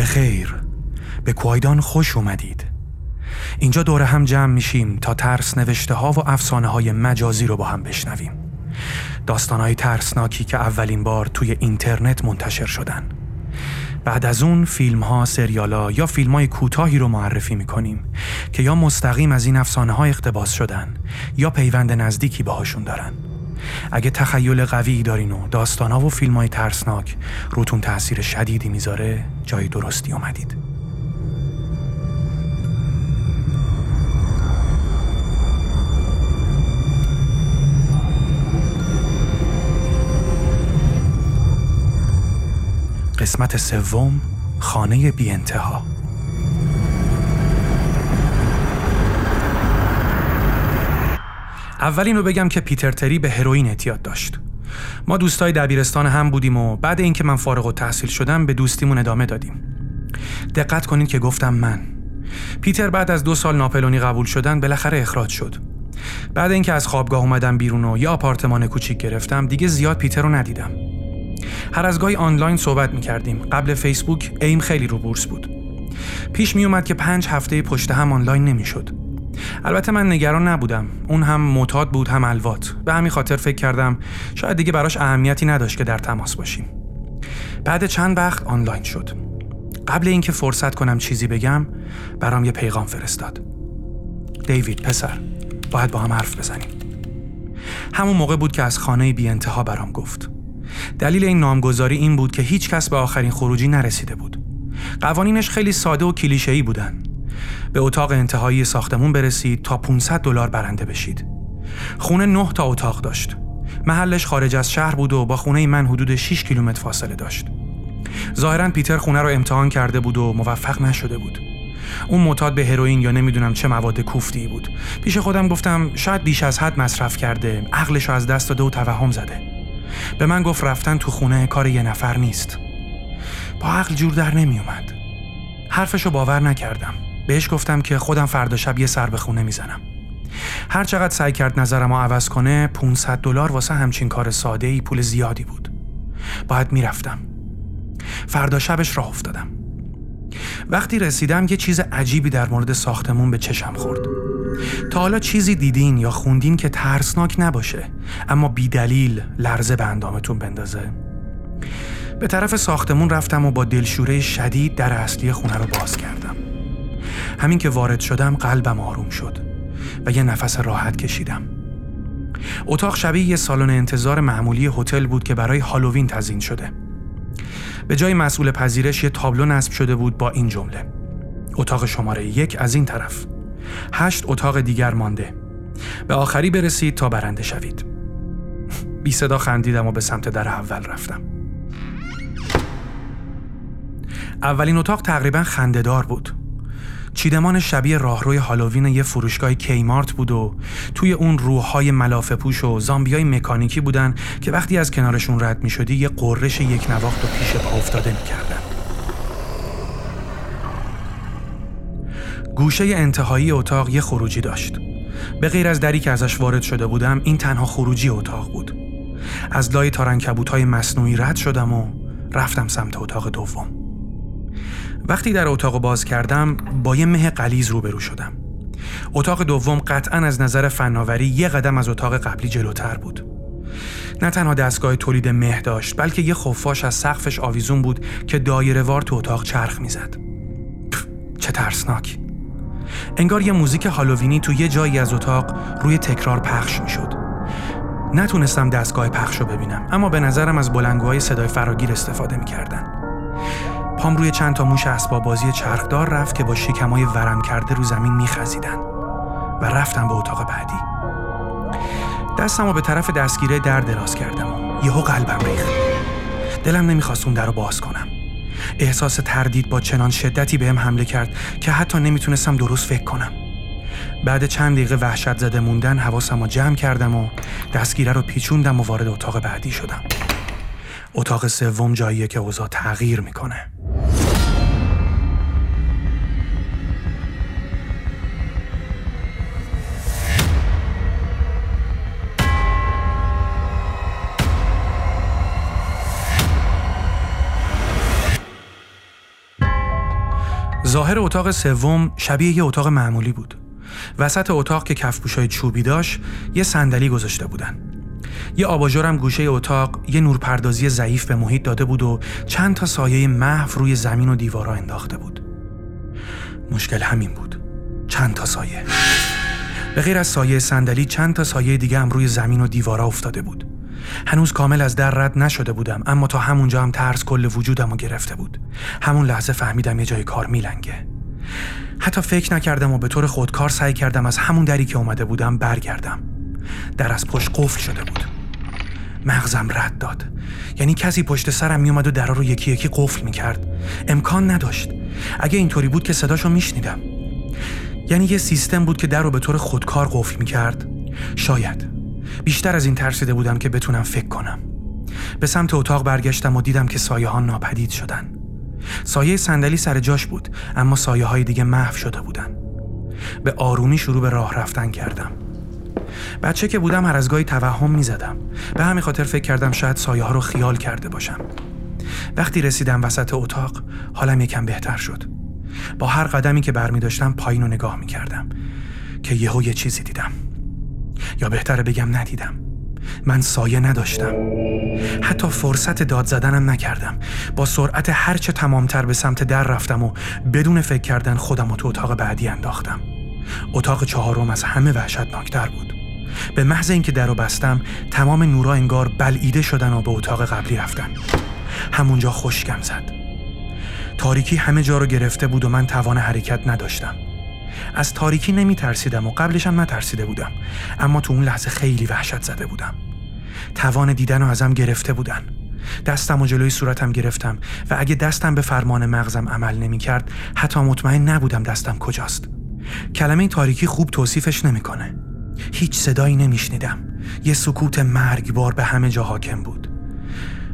به خیر به کوایدان خوش اومدید. اینجا دور هم جمع میشیم تا ترس نوشته ها و افسانه های مجازی رو با هم بشنویم. داستان های ترسناکی که اولین بار توی اینترنت منتشر شدن. بعد از اون فیلم ها، سریال ها یا فیلم های کوتاهی رو معرفی می‌کنیم که یا مستقیم از این افسانه ها اقتباس شدن یا پیوند نزدیکی باهاشون دارن. اگه تخیل قوی دارین و داستان ها و فیلم های ترسناک روتون تاثیر شدیدی می‌ذاره جای درستی اومدید. قسمت سوم خانه بی انتها اول اینو بگم که پیتر تری به هروئین اعتیاد داشت. ما دوستای دبیرستان هم بودیم و بعد اینکه من فارغ و تحصیل شدم به دوستیمون ادامه دادیم. دقت کنید که گفتم من. پیتر بعد از دو سال ناپلونی قبول شدن بالاخره اخراج شد. بعد اینکه از خوابگاه اومدم بیرون و یه آپارتمان کوچیک گرفتم دیگه زیاد پیتر رو ندیدم. هر از گاهی آنلاین صحبت می کردیم قبل فیسبوک ایم خیلی رو بورس بود. پیش می اومد که پنج هفته پشت هم آنلاین نمی‌شد. البته من نگران نبودم. اون هم معتاد بود هم الوات. به همین خاطر فکر کردم شاید دیگه براش اهمیتی نداشت که در تماس باشیم. بعد چند وقت آنلاین شد. قبل اینکه فرصت کنم چیزی بگم برام یه پیغام فرستاد. دیوید پسر باید با هم حرف بزنیم. همون موقع بود که از خانه بی انتها برام گفت. دلیل این نامگذاری این بود که هیچ کس به آخرین خروجی نرسیده بود. قوانینش خیلی ساده و کلیشه‌ای بودن. به اتاق انتهایی ساختمون برسید تا 500 دلار برنده بشید. خونه 9 تا اتاق داشت. محلش خارج از شهر بود و با خونه من حدود 6 کیلومتر فاصله داشت. ظاهرا پیتر خونه رو امتحان کرده بود و موفق نشده بود. اون معتاد به هروئین یا نمی‌دونم چه مواد کوفتی بود. پیش خودم گفتم شاید بیش از حد مصرف کرده عقلش از دست داده و توهم زده. به من گفت رفتن تو خونه کار یه نفر نیست. با عقل جور در نمی اومد حرفشو باور نکردم. بهش گفتم که خودم فردا شب یه سر به خونه می‌زنم. هر چقدر سعی کرد نظرم رو عوض کنه 500 دلار واسه همچین کار ساده ای پول زیادی بود. باید می‌رفتم. فردا شبش راه افتادم. وقتی رسیدم یه چیز عجیبی در مورد ساختمون به چشم خورد. تا حالا چیزی دیدین یا خوندین که ترسناک نباشه اما بیدلیل لرزه به اندامتون بندازه. به طرف ساختمون رفتم و با دلشوره شدید در اصلی خونه رو باز کردم. همین که وارد شدم قلبم آروم شد و یه نفس راحت کشیدم. اتاق شبیه یه سالن انتظار معمولی هتل بود که برای هالووین تزیین شده. به جای مسئول پذیرش یه تابلو نصب شده بود با این جمله. اتاق شماره یک از این طرف. هشت اتاق دیگر مانده. به آخری برسید تا برنده شوید. بی صدا خندیدم و به سمت در اول رفتم. اولین اتاق تقریبا خندهدار بود. چیدمان شبیه راهروی هالووین یه فروشگاه کیمارت بود و توی اون روحهای ملافه پوش و زامبیای مکانیکی بودن که وقتی از کنارشون رد می شدی یه قررش یک نواخت و پیش پا افتاده می کردن. گوشه انتهایی اتاق یه خروجی داشت. به غیر از دری که ازش وارد شده بودم این تنها خروجی اتاق بود. از لای تارنکبوت های مصنوعی رد شدم و رفتم سمت اتاق دوم. وقتی در اتاق باز کردم با یه مه قلیز روبرو شدم. اتاق دوم قطعا از نظر فناوری یه قدم از اتاق قبلی جلوتر بود. نه تنها دستگاه تولید مه داشت بلکه یه خفاش از سقفش آویزون بود که دایره وار تو اتاق چرخ می‌زد. چه ترسناک. انگار یه موزیک هالووینی تو یه جایی از اتاق روی تکرار پخش می‌شد. نتونستم دستگاه پخش رو ببینم اما به نظرم از بلنگوهای صدای فراگیر استفاده می‌کردن. پام روی چند تا موش اسباب بازی چرخدار رفت که با شکمای ورم کرده رو زمین میخزیدن و رفتم به اتاق بعدی. دستم رو به طرف دستگیره در دراز کردم و یهو قلبم ریخت. دلم نمی‌خواست اون در رو باز کنم. احساس تردید با چنان شدتی بهم حمله کرد که حتی نمی‌تونستم درست فکر کنم. بعد چند دقیقه وحشت زده موندن حواسم رو جمع کردم و دستگیره رو پیچوندم و وارد اتاق بعدی شدم. اتاق سوم جاییه که اوضاع تغییر می‌کنه. ظاهر اتاق سوم شبیه یه اتاق معمولی بود. وسط اتاق که کفپوشای چوبی داشت یه صندلی گذاشته بودن. یه آباژورم گوشه اتاق یه نورپردازی ضعیف به محیط داده بود و چند تا سایه محو روی زمین و دیوارا انداخته بود. مشکل همین بود. چند تا سایه. به غیر از سایه صندلی چند تا سایه دیگه هم روی زمین و دیوارا افتاده بود. هنوز کامل از در رد نشده بودم اما تا همونجا هم ترس کل وجودم رو گرفته بود. همون لحظه فهمیدم یه جای کار میلنگه. حتی فکر نکردم و به طور خودکار سعی کردم از همون دری که اومده بودم برگردم. در از پشت قفل شده بود. مغزم رد داد. یعنی کسی پشت سرم میومد و درا رو یکی یکی قفل می‌کرد. امکان نداشت. اگه اینطوری بود که صداشو میشنیدم. یعنی یه سیستم بود که در رو به طور خودکار قفل می‌کرد. شاید. بیشتر از این ترسیده بودم که بتونم فکر کنم. به سمت اتاق برگشتم و دیدم که سایه ها ناپدید شدن. سایه صندلی سر جاش بود اما سایه های دیگه محو شده بودن. به آرومی شروع به راه رفتن کردم. بچه که بودم هر از گاهی توهم می زدم به همین خاطر فکر کردم شاید سایه ها رو خیال کرده باشم. وقتی رسیدم وسط اتاق حالم یکم بهتر شد. با هر قدمی که برمی داشتم پایین رو نگاه می کردم که یهو یه چیزی دیدم. یا بهتره بگم ندیدم. من سایه نداشتم. حتی فرصت داد زدنم نکردم. با سرعت هرچه تمامتر به سمت در رفتم و بدون فکر کردن خودم و تو اتاق بعدی انداختم. اتاق چهارم از همه وحشتناکتر بود. به محض اینکه در رو بستم تمام نورا انگار بلعیده شدن و به اتاق قبلی رفتن. همونجا خشکم زد. تاریکی همه جا رو گرفته بود و من توان حرکت نداشتم. از تاریکی نمی ترسیدم و قبلش هم نترسیده بودم. اما تو اون لحظه خیلی وحشت زده بودم. توان دیدن رو ازم گرفته بودن. دستم و جلوی صورتم گرفتم و اگه دستم به فرمان مغزم عمل نمی کرد حتی مطمئن نبودم دستم کجاست. کلمه تاریکی خوب توصیفش نمی‌کنه. هیچ صدایی نمیشنیدم. یه سکوت مرگبار به همه جا حاکم بود.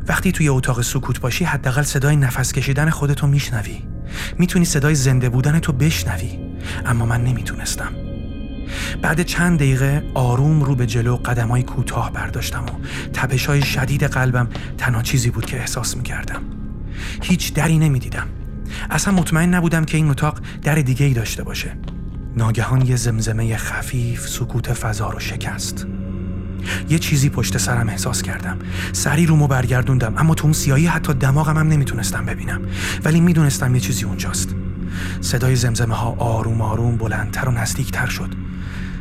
وقتی توی اتاق سکوت باشی حداقل صدای نفس کشیدن خودتو میشنوی. می‌تونی صدای زنده بودن تو بشنوی اما من نمی‌تونستم. بعد چند دقیقه آروم رو به جلو قدمای کوتاه برداشتم و تپش های شدید قلبم تنها چیزی بود که احساس می‌کردم. هیچ دری نمی‌دیدم. اصلا مطمئن نبودم که این اتاق در دیگه ای داشته باشه. ناگهان یه زمزمه خفیف سکوت فضا رو شکست. یه چیزی پشت سرم احساس کردم. سری رومو برگردوندم اما تو اون سیایی حتی دماغم هم نمی‌تونستم ببینم. ولی می‌دونستم یه چیزی اونجاست. صدای زمزمه ها آروم آروم بلندتر و نزدیکتر شد.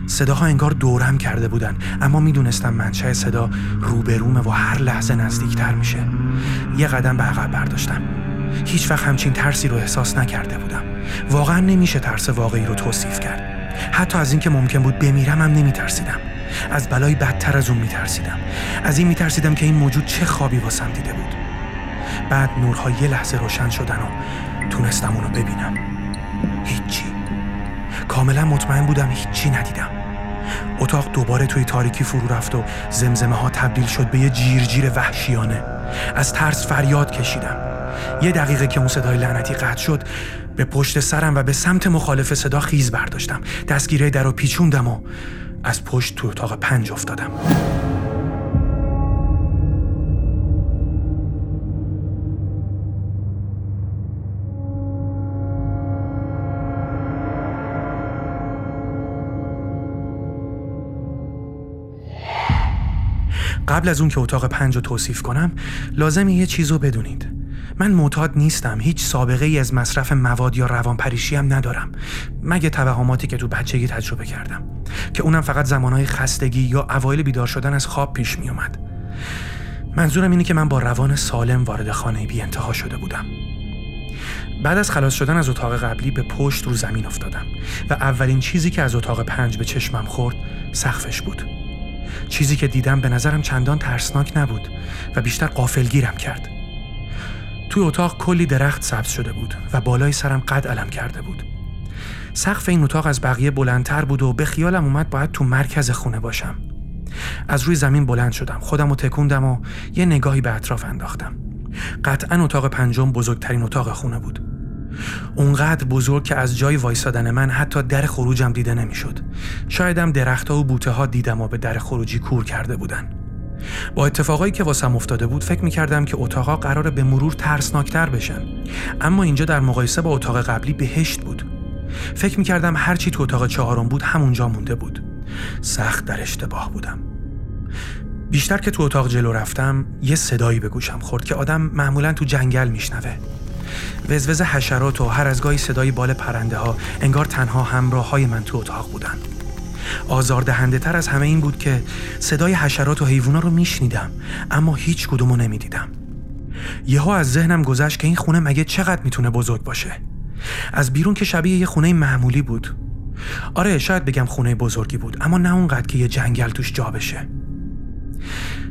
صداها انگار دورم کرده بودن اما می‌دونستم منشأ صدا روبرومه و هر لحظه نزدیکتر میشه. یه قدم به عقب برداشتم. هیچ وقت همچین ترسی رو احساس نکرده بودم. واقعا نمیشه ترس واقعی رو توصیف کرد. حتی از اینکه ممکن بود بمیرم هم نمیترسیدم. از بلایی بدتر از اون میترسیدم. از این میترسیدم که این موجود چه خوابی واسم دیده بود. بعد نورها یه لحظه روشن شدن و تونستم اونو ببینم. هیچی. کاملا مطمئن بودم هیچی ندیدم. اتاق دوباره توی تاریکی فرو رفت و زمزمه ها تبدیل شد به یه جیرجیر وحشیانه. از ترس فریاد کشیدم. یه دقیقه که اون صدای لعنتی قطع شد به پشت سرم و به سمت مخالف صدا خیز برداشتم. دستگیره در رو پیچوندم و از پشت تو اتاق پنج افتادم. قبل از اون که اتاق پنج رو توصیف کنم لازم یه چیز رو بدونید. من معتاد نیستم. هیچ سابقه ای از مصرف مواد یا روانپریشی هم ندارم. مگه توهماتی که تو بچگی تجربه کردم که اونم فقط زمانهای خستگی یا اوایل بیدار شدن از خواب پیش می اومد منظورم اینه که من با روان سالم وارد خانه بی انتها شده بودم. بعد از خلاص شدن از اتاق قبلی به پشت رو زمین افتادم و اولین چیزی که از اتاق پنج به چشمم خورد سقفش بود. چیزی که دیدم به نظرم چندان ترسناک نبود و بیشتر قافلگیرم کرد. توی اتاق کلی درخت سبز شده بود و بالای سرم قد علم کرده بود سقف این اتاق از بقیه بلندتر بود و به خیالم اومد باید تو مرکز خونه باشم از روی زمین بلند شدم خودم رو تکوندم و یه نگاهی به اطراف انداختم قطعا اتاق پنجم بزرگترین اتاق خونه بود اونقدر بزرگ که از جای وایسادن من حتی در خروجم دیده نمی‌شد. شایدم درختها و بوته ها دیدم و به در خروجی کور کرده بودن. با اتفاقایی که واسم افتاده بود فکر می‌کردم که اتاقا قراره به مرور ترسناکتر بشن. اما اینجا در مقایسه با اتاق قبلی بهشت بود. فکر می‌کردم هرچی تو اتاق چهارم بود همونجا مونده بود. سخت در اشتباه بودم. بیشتر که تو اتاق جلو رفتم یه صدایی به گوشم خورد که آدم معمولا تو جنگل میشنوه. وزوز حشرات و هر از گاهی صدای بال پرنده ها انگار تنها همراه های من تو اتاق بودن. آزاردهنده تر از همه این بود که صدای حشرات و حیوونا رو میشنیدم اما هیچ کدومو نمی‌دیدم. یهو از ذهنم گذشت که این خونه مگه چقدر می‌تونه بزرگ باشه. از بیرون که شبیه یه خونه معمولی بود. آره شاید بگم خونه بزرگی بود اما نه اونقدر که یه جنگل توش جا بشه.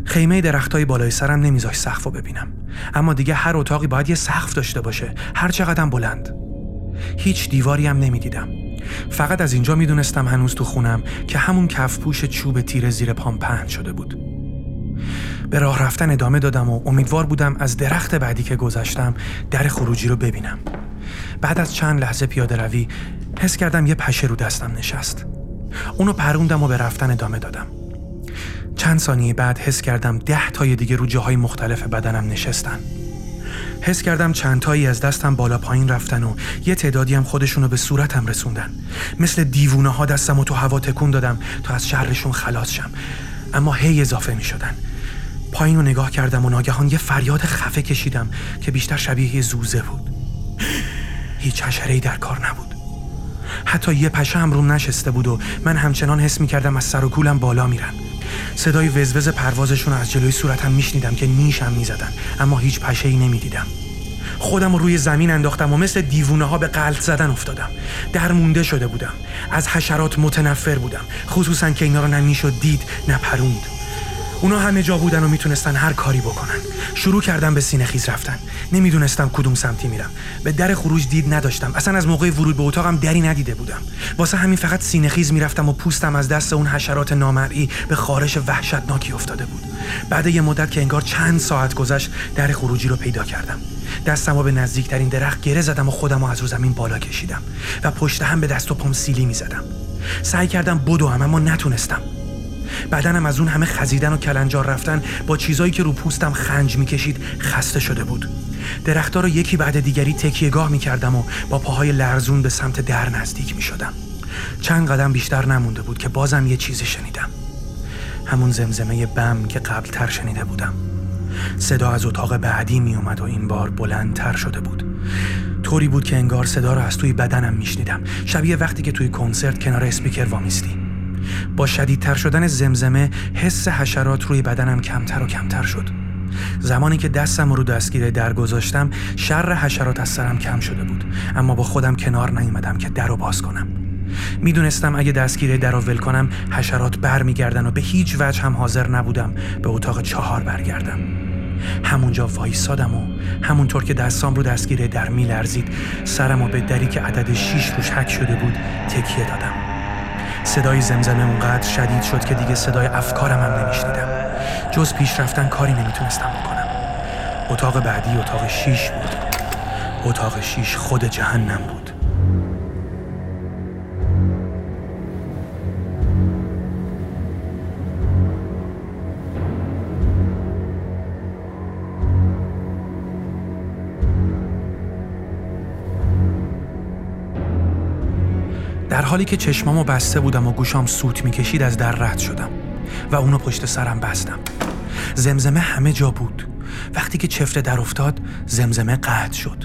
خیمه درختای بالای سرم نمیذاش سقف ببینم. اما دیگه هر اتاقی باید یه سقف داشته باشه هر چقدر بلند. هیچ دیواری هم نمی‌دیدم. فقط از اینجا می‌دونستم هنوز تو خونم که همون کفپوش چوب تیره زیر پام پهن شده بود. به راه رفتن ادامه دادم و امیدوار بودم از درخت بعدی که گذشتم در خروجی رو ببینم. بعد از چند لحظه پیاده روی حس کردم یه پشه رو دستم نشست. اونو پروندم و به رفتن ادامه دادم. چند ثانیه بعد حس کردم ده تای دیگه رو جاهای مختلف بدنم نشستن. حس کردم چند تایی از دستم بالا پایین رفتن و یه تعدادی هم خودشونو به صورتم رسوندن. مثل دیوونه ها دستم و تو هوا تکون دادم تا از شرشون خلاص شم. اما هی اضافه می شدن پایین رو نگاه کردم و ناگهان یه فریاد خفه کشیدم که بیشتر شبیه یه زوزه بود. هیچ حشره در کار نبود. حتی یه پشه هم روم نشسته بود و من همچنان حس می کردم از سر و کولم بالا میرن. صدای وزوز پروازشون از جلوی صورتم میشنیدم که نیشم می‌زدن اما هیچ پشه ای نمی‌دیدم. خودم رو روی زمین انداختم و مثل دیوونه ها به قلط زدن افتادم. در مونده شده بودم. از حشرات متنفر بودم. خصوصا که اینا رو نه دید نه اونا همه جا بودن و می‌تونستن هر کاری بکنن. شروع کردم به سینه خیز رفتن. نمی‌دونستم کدوم سمتی میرم. به در خروج دید نداشتم. اصلا از موقع ورود به اتاقم دری ندیده بودم. واسه همین فقط سینه خیز می‌رفتم و پوستم از دست اون حشرات نامرئی به خارش وحشتناکی افتاده بود. بعد یه مدت که انگار چند ساعت گذشت در خروجی رو پیدا کردم. دستم رو به نزدیکترین درخت گره زدم و خودم رو از رو زمین بالا کشیدم و پشت هم به دست و پام سیلی می‌زدم. سعی کردم بدو هم اما نتونستم. بدنم از اون همه خزیدن و کلنجار رفتن با چیزایی که رو پوستم خنج می‌کشید خسته شده بود. درختها رو یکی بعد دیگری تکیهگاه می‌کردم و با پاهای لرزون به سمت در نزدیک می‌شدم. چند قدم بیشتر نمونده بود که بازم یه چیزی شنیدم. همون زمزمه بم که قبلتر شنیده بودم. صدا از اتاق بعدی می اومد و این بار بلندتر شده بود. طوری بود که انگار صدا رو از توی بدنم میشنیدم. شبیه وقتی که توی کنسرت کنار اسپیکر وامیستی با شدیدتر شدن زمزمه حس حشرات روی بدنم کمتر و کمتر شد. زمانی که دستم رو دستگیره در گذاشتم شر حشرات از سرم کم شده بود. اما با خودم کنار نیومدم که در رو باز کنم. می‌دونستم اگه دستگیره در رو ول کنم حشرات بر میگردن و به هیچ وجه هم حاضر نبودم. به اتاق چهار برگردم. همونجا وایسادم و همونطور که دستام رو دستگیره در میلرزید سرم و به دری که عدد شیش روش حک شده بود تکیه دادم. صدای زمزمه اونقدر شدید شد که دیگه صدای افکارم هم نمیشنیدم. جز پیش رفتن کاری نمی‌تونستم بکنم. اتاق بعدی اتاق شیش بود. اتاق شیش خود جهنم بود. حالی که چشمامو بسته بودم و گوشام سوت می‌کشید از در رد شدم و اونو پشت سرم بستم. زمزمه همه جا بود. وقتی که چفته در افتاد زمزمه قطع شد.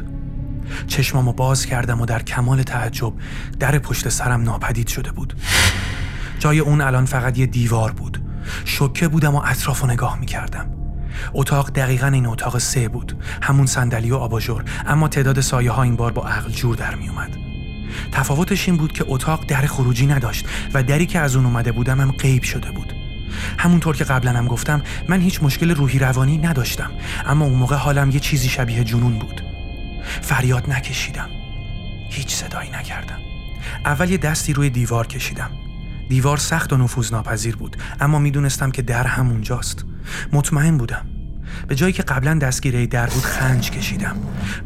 چشمامو باز کردم و در کمال تعجب در پشت سرم ناپدید شده بود. جای اون الان فقط یه دیوار بود. شکه بودم و اطراف نگاه می‌کردم. اتاق دقیقا این اتاق سه بود. همون صندلی و آباژور. اما تعداد سایه ها این بار با عقل جور در می اومد. تفاوتش این بود که اتاق در خروجی نداشت و دری که از اون اومده بودم هم غیب شده بود. همونطور که قبلا هم گفتم من هیچ مشکل روحی روانی نداشتم اما اون موقع حالم یه چیزی شبیه جنون بود. فریاد نکشیدم. هیچ صدایی نکردم. اول یه دستی روی دیوار کشیدم. دیوار سخت و نفوذناپذیر بود اما می‌دونستم که در همونجاست. مطمئن بودم. به جایی که قبلا دستگیره در بود خنج کشیدم.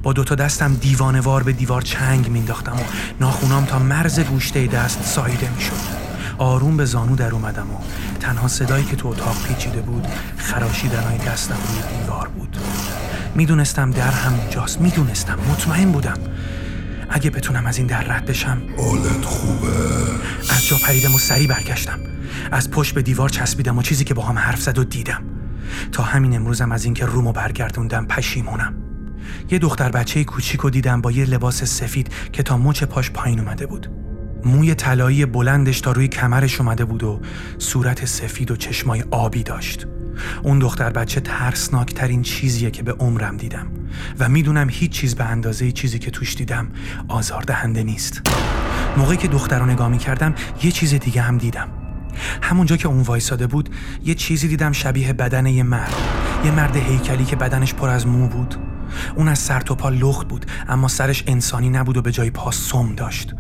با دوتا دستم دیوانوار به دیوار چنگ مینداختم و ناخونام تا مرز گوشته دست ساییده می‌شد. آروم به زانو در اومدم و تنها صدایی که تو اتاق پیچیده بود خراشیدنهای دستم روی دیوار بود. می‌دونستم در همونجاست. می‌دونستم. مطمئن بودم. اگه بتونم از این در رد بشم حالت خوبه. از جا پریدم و سری برگشتم. از پشت به دیوار چسبیدم و چیزی که با هم حرف زد و دیدم. تا همین امروزم از اینکه رومو برگردوندم پشیمونم. یه دختر بچه کوچیک دیدم با یه لباس سفید که تا مچ پاش پایین اومده بود. موی طلایی بلندش تا روی کمرش اومده بود و صورت سفید و چشمای آبی داشت. اون دختر بچه ترسناکترین چیزیه که به عمرم دیدم و می‌دونم هیچ چیز به اندازه چیزی که توش دیدم آزاردهنده نیست. موقعی که دختر رو نگاه می کردم یه چیز دیگه هم دیدم. همونجا که اون وایساده بود یه چیزی دیدم شبیه بدن یه مرد. یه مرد هیکلی که بدنش پر از مو بود. اون از سر تا پا لخت بود اما سرش انسانی نبود و به جای پا سم داشت.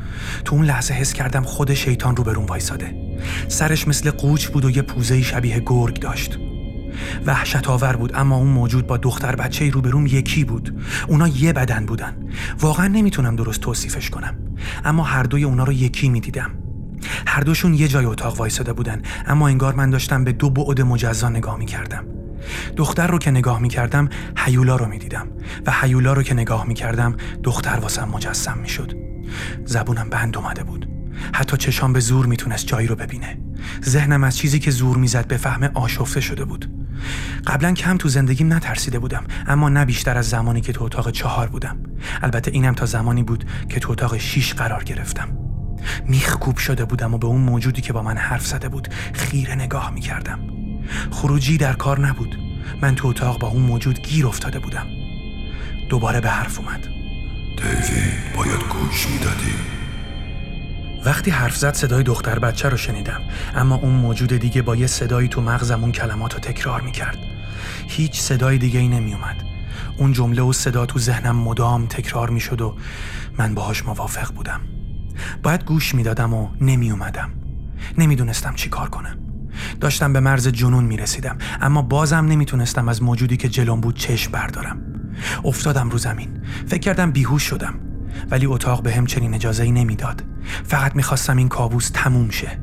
تو اون لحظه حس کردم خود شیطان رو برون وایساده. سرش مثل قوچ بود و یه پوزه شبیه گرگ داشت. وحشت آور بود اما اون موجود با دختر بچه روبروم یکی بود. اونا یه بدن بودن. واقعا نمی‌تونم درست توصیفش کنم. اما هر دوی اونا رو یکی می‌دیدم. هر دوشون یه جای اتاق وایساده بودن اما انگار من داشتم به دو بعد مجزا نگاه می‌کردم. دختر رو که نگاه می‌کردم حیولا رو می‌دیدم و حیولا رو که نگاه می‌کردم دختر واسم مجسم می‌شد. زبونم بند اومده بود. حتی چشام به زور می‌تونست جایی رو ببینه. ذهنم از چیزی که زور می‌زد به فهم آشفته شده بود. قبلا کم تو زندگیم نترسیده بودم اما نه بیشتر از زمانی که تو اتاق چهار بودم. البته اینم تا زمانی بود که تو اتاق شیش قرار گرفتم. میخکوب شده بودم و به اون موجودی که با من حرف زده بود خیره نگاه می‌کردم. خروجی در کار نبود. من تو اتاق با اون موجود گیر افتاده بودم. دوباره به حرف اومد. دیوی باید گوش می‌دادی. وقتی حرف زد صدای دختر بچه رو شنیدم. اما اون موجود دیگه با یه صدایی تو مغزم اون کلمات رو تکرار می‌کرد. هیچ صدای دیگه ای نمی اومد. اون جمله و صدا تو ذهنم مدام تکرار می‌شد و من باهاش موافق بودم. باید گوش می‌دادم و نمی اومدم نمی‌دونستم چی کار کنم. داشتم به مرز جنون می رسیدم اما بازم نمی‌تونستم از موجودی که جلوم بود چشم بردارم. افتادم رو زمین. فکر کردم بیهوش شدم ولی اتاق به هم چنین اجازه ای نمی‌داد. فقط می‌خواستم این کابوس تموم شه.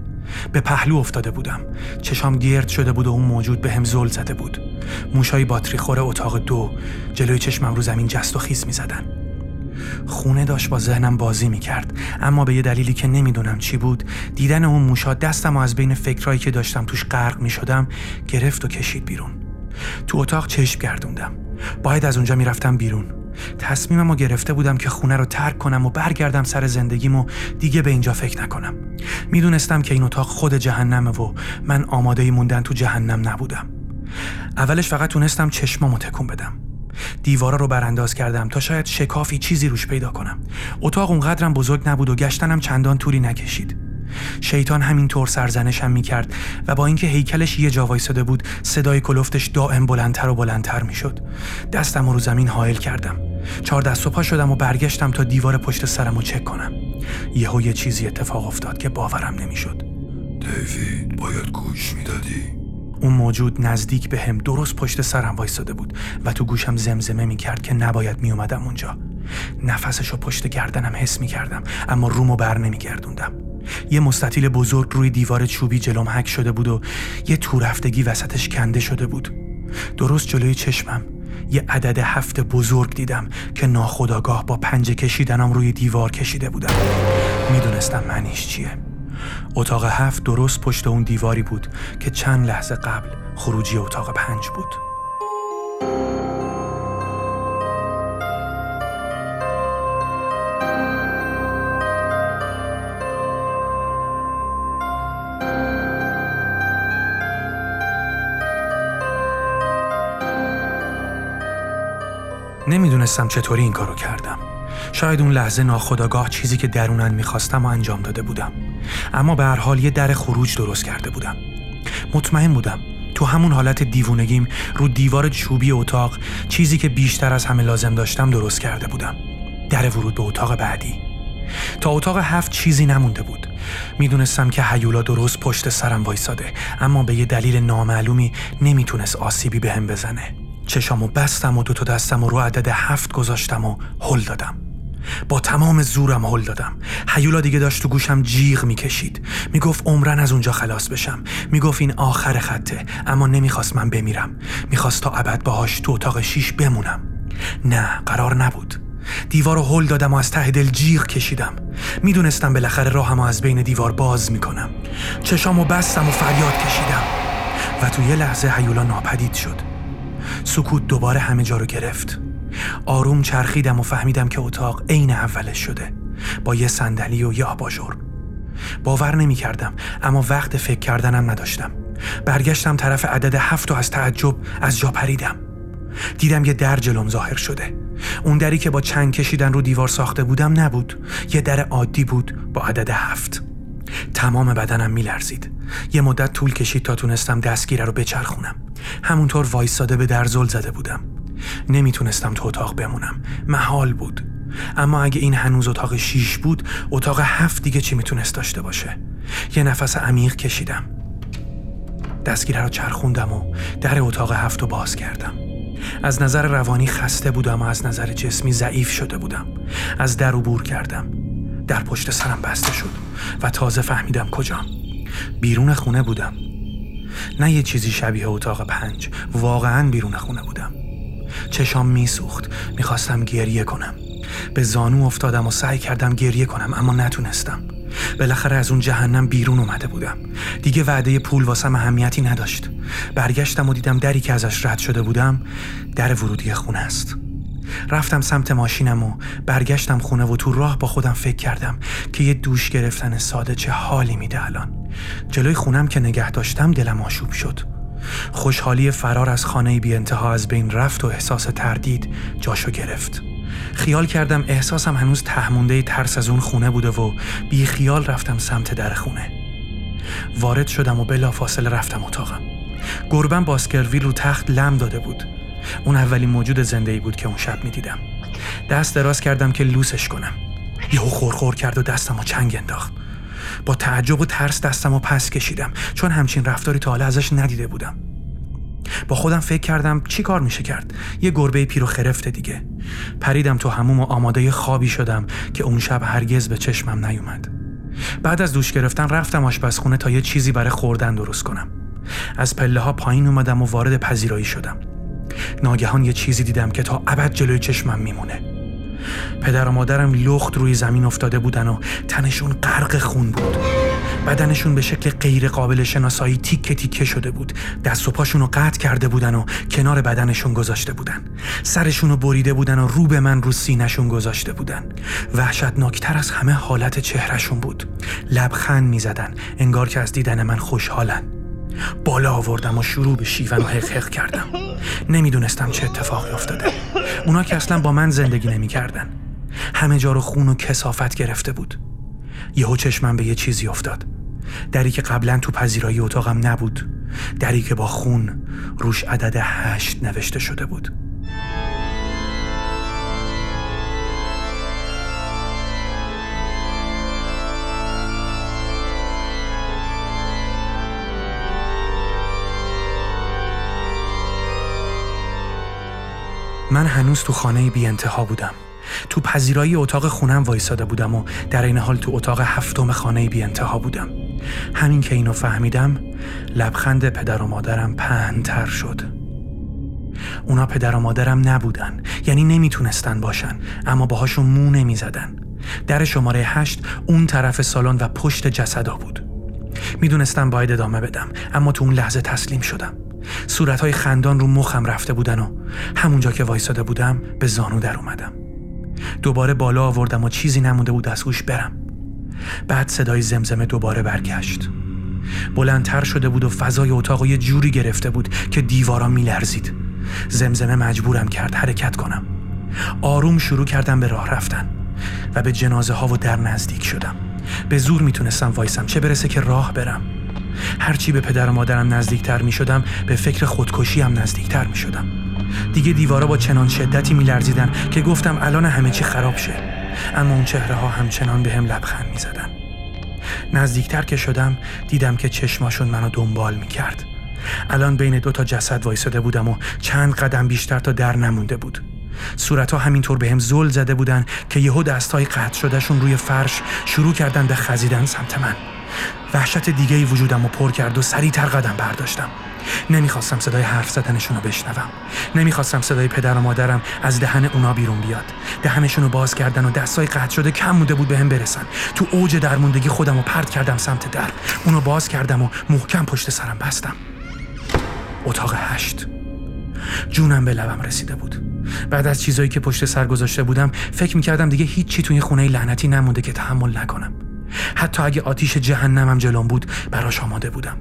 به پهلو افتاده بودم. چشام گرد شده بود و اون موجود به هم زل زده بود. موشای باتری خور اتاق دو جلوی چشمم رو زمین جست و خیز می زدن. خونه داشت با ذهنم بازی می کرد اما به یه دلیلی که نمی‌دونم چی بود دیدن اون موشا دستم و از بین فکرایی که داشتم توش غرق می شدم گرفت و کشید بیرون. تو اتاق چشم گردوندم. باید از اونجا می‌رفتم بیرون. تصمیمم رو گرفته بودم که خونه رو ترک کنم و برگردم سر زندگیم و دیگه به اینجا فکر نکنم. می‌دونستم که این اتاق خود جهنمه و من آماده موندن تو جهنم نبودم. اولش فقط تونستم چشمامو تکون بدم. دیوارا رو برانداز کردم تا شاید شکافی چیزی روش پیدا کنم. اتاق اونقدرم بزرگ نبود و گشتنم چندان طولی نکشید. شیطان همینطور سرزنشم می‌کرد و با اینکه هیکلش یه جا وایساده بود صدای کلفتش دائم بلندتر و بلندتر می‌شد. دستم رو زمین حائل کردم. چهار دست و پا شدم و برگشتم تا دیوار پشت سرم رو چک کنم. یهو یه چیزی اتفاق افتاد که باورم نمی‌شد. دیوید باید گوش می‌دادی؟ اون موجود نزدیک به درست پشت سرم وایساده بود و تو گوشم زمزمه می‌کرد که نباید میومدم اونجا. نفسش رو پشت گردنم حس می‌کردم اما رومو بر نمیگردوندم. یه مستطیل بزرگ روی دیوار چوبی جلوم حک شده بود و یه تورفتگی وسطش کنده شده بود. درست جلوی چشمم یه عدد هفت بزرگ دیدم که ناخداگاه با پنجه کشیدنم روی دیوار کشیده بودم می‌دونستم معنیش چیه. اتاق هفت درست پشت اون دیواری بود که چند لحظه قبل خروجی اتاق پنج بود. نمی‌دونستم چطوری این کارو کردم. شاید اون لحظه ناخداگاه چیزی که درونن می‌خواستم و انجام داده بودم. اما به هر حال یه در خروج درست کرده بودم. مطمئن بودم. تو همون حالت دیوونگیم رو دیوار چوبی اتاق چیزی که بیشتر از همه لازم داشتم درست کرده بودم. در ورود به اتاق بعدی. تا اتاق هفت چیزی نمونده بود. می‌دونستم که هیولا درست پشت سرم وایساده اما به یه دلیل نامعلومی نمی‌تونست آسیبی بهم هم بزنه. چشامو بستم و دوتا دستم و رو عدد هفت گذاشتم و هل دادم. با تمام زورم هل دادم. هیولا دیگه داشت تو گوشم جیغ می‌کشید. می‌گفت عمرن از اونجا خلاص بشم. می‌گفت این آخر خطه اما نمی‌خواست من بمیرم. می‌خواست تا ابد باهاش تو اتاق شیش بمونم. نه قرار نبود. دیوار رو هل دادم و از ته دل جیغ کشیدم. می‌دونستم بالاخره راهم از بین دیوار باز می‌کنم. چشامو بستم و فریاد کشیدم. و تو یه لحظه هیولا ناپدید شد. سکوت دوباره همه جا رو گرفت. آروم چرخیدم و فهمیدم که اتاق عین اولش شده. با یه صندلی و یه آباژور. باور نمی کردم اما وقت فکر کردنم نداشتم. برگشتم طرف عدد هفت و از تعجب از جا پریدم. دیدم یه در جلوم ظاهر شده. اون دری که با چنگ کشیدن رو دیوار ساخته بودم نبود. یه در عادی بود با عدد هفت. تمام بدنم میلرزید. یه مدت طول کشید تا تونستم دستگیره رو بچرخونم. همونطور وایستاده به در زل زده بودم. نمی‌تونستم تو اتاق بمونم. محال بود. اما اگه این هنوز اتاق شیش بود اتاق هفت دیگه چی می‌تونست داشته باشه؟ یه نفس عمیق کشیدم. دستگیره رو چرخوندم و در اتاق هفت رو باز کردم. از نظر روانی خسته بودم و از نظر جسمی ضعیف شده بودم. از در عبور کردم. در پشت سرم بسته شد و تازه فهمیدم کجام. بیرون خونه بودم. نه یه چیزی شبیه اتاق پنج. واقعا بیرون خونه بودم. چشام میسوخت. می‌خواستم گریه کنم. به زانو افتادم و سعی کردم گریه کنم اما نتونستم. بالاخره از اون جهنم بیرون اومده بودم. دیگه وعده پول واسم اهمیتی نداشت. برگشتم و دیدم دری که ازش رد شده بودم در ورودی خونه است. رفتم سمت ماشینم و برگشتم خونه و تو راه با خودم فکر کردم که یه دوش گرفتن ساده چه حالی میده الان. جلوی خونم که نگه داشتم دلم آشوب شد. خوشحالی فرار از خانه بی انتها از بین رفت و احساس تردید جاشو گرفت. خیال کردم احساسم هنوز تهمونده ترس از اون خونه بوده و بی خیال رفتم سمت در خونه. وارد شدم و بلا فاصله رفتم اتاقم. گربم باسکرویل رو تخت لم داده بود. اون اولین موجود زنده بود که اون شب می‌دیدم. دست دراز کردم که لوسش کنم. یهو خورخور کرد و دستم و چنگ انداخت. با تعجب و ترس دستم و پس کشیدم چون همچین رفتاری تا حالا ازش ندیده بودم. با خودم فکر کردم چی کار میشه کرد. یه گربه پیرو خرفته دیگه. پریدم تو هموم و آماده خوابی شدم که اون شب هرگز به چشمم نیومد. بعد از دوش گرفتن رفتم آشپزخونه تا یه چیزی برای خوردن درست کنم. از پله ها پایین اومدم و وارد پذیرایی شدم. ناگهان یه چیزی دیدم که تا ابد جلوی چشمم میمونه. پدر و مادرم لخت روی زمین افتاده بودن و تنشون غرق خون بود. بدنشون به شکل غیر قابل شناسایی تیکه تیکه شده بود. دست و پاشون رو قطع کرده بودن و کنار بدنشون گذاشته بودن. سرشون رو بریده بودن و رو به من رو سینهشون گذاشته بودن. وحشتناکتر از همه حالت چهرهشون بود. لبخند می‌زدن. انگار که از دیدن من خوشحالن. بالا آوردم و شروع به شیون و حق کردم. نمی‌دونستم چه اتفاقی افتاده. اونا که اصلا با من زندگی نمی‌کردن. همه جا رو خون و کسافت گرفته بود. یهو چشمم به یه چیزی افتاد. دری که قبلا تو پذیرایی اتاقم نبود. دری که با خون روش عدد هشت نوشته شده بود. من هنوز تو خانه بی انتها بودم. تو پذیرایی اتاق خونم وایساده بودم و در این حال تو اتاق هفتم خانه بی انتها بودم. همین که اینو فهمیدم لبخند پدر و مادرم پهنتر شد. اونا پدر و مادرم نبودن یعنی نمی‌تونستن باشن اما باهاشون مو نمی‌زدن. در شماره هشت اون طرف سالن و پشت جسدا بود. می‌دونستم باید ادامه بدم اما تو اون لحظه تسلیم شدم. صورتهای خندان رو مخم رفته بودن و همونجا که وایساده بودم به زانو در اومدم. دوباره بالا آوردم و چیزی نمونده بود از گوش برم. بعد صدای زمزمه دوباره برگشت. بلندتر شده بود و فضای اتاق یه جوری گرفته بود که دیوارا میلرزید. زمزمه مجبورم کرد حرکت کنم. آروم شروع کردم به راه رفتن و به جنازه ها و در نزدیک شدم. به زور می‌تونستم وایسم چه برسه که راه برم. هرچی به پدر و مادرم نزدیکتر می شدم به فکر خودکشی هم نزدیکتر می شدم دیگه دیوارا با چنان شدتی می لرزیدن که گفتم الان همه چی خراب شه. اما اون چهره ها همچنان به هم لبخند می زدن. نزدیکتر که شدم دیدم که چشماشون منو دنبال می کرد الان بین دو تا جسد وایساده بودم و چند قدم بیشتر تا در نمونده بود. صورتها همینطور به هم زل زده بودن که یهو دستای قطع شدهشون روی فرش شروع کردن به خزیدن سمت من. وحشت دیگه ای وجودم رو پر کرد و سریعتر قدم برداشتم. نمی‌خواستم صدای حرف زدنشون رو بشنوم. نمی‌خواستم صدای پدر و مادرم از دهن اونا بیرون بیاد. دهنشون رو باز کردن و دستای قطع شده کم مونده بود به هم برسن. تو اوج درموندگی خودم رو پرت کردم سمت در. اونو باز کردم و محکم پشت سرم بستم. اتاق هشت. جونم به لبم رسیده بود. بعد از چیزایی که پشت سر گذاشته بودم فکر می‌کردم دیگه هیچی توی خونه لعنتی نمونده که تحمل نکنم. حتی اگه آتیش جهنمم جلوم بود براش آماده بودم.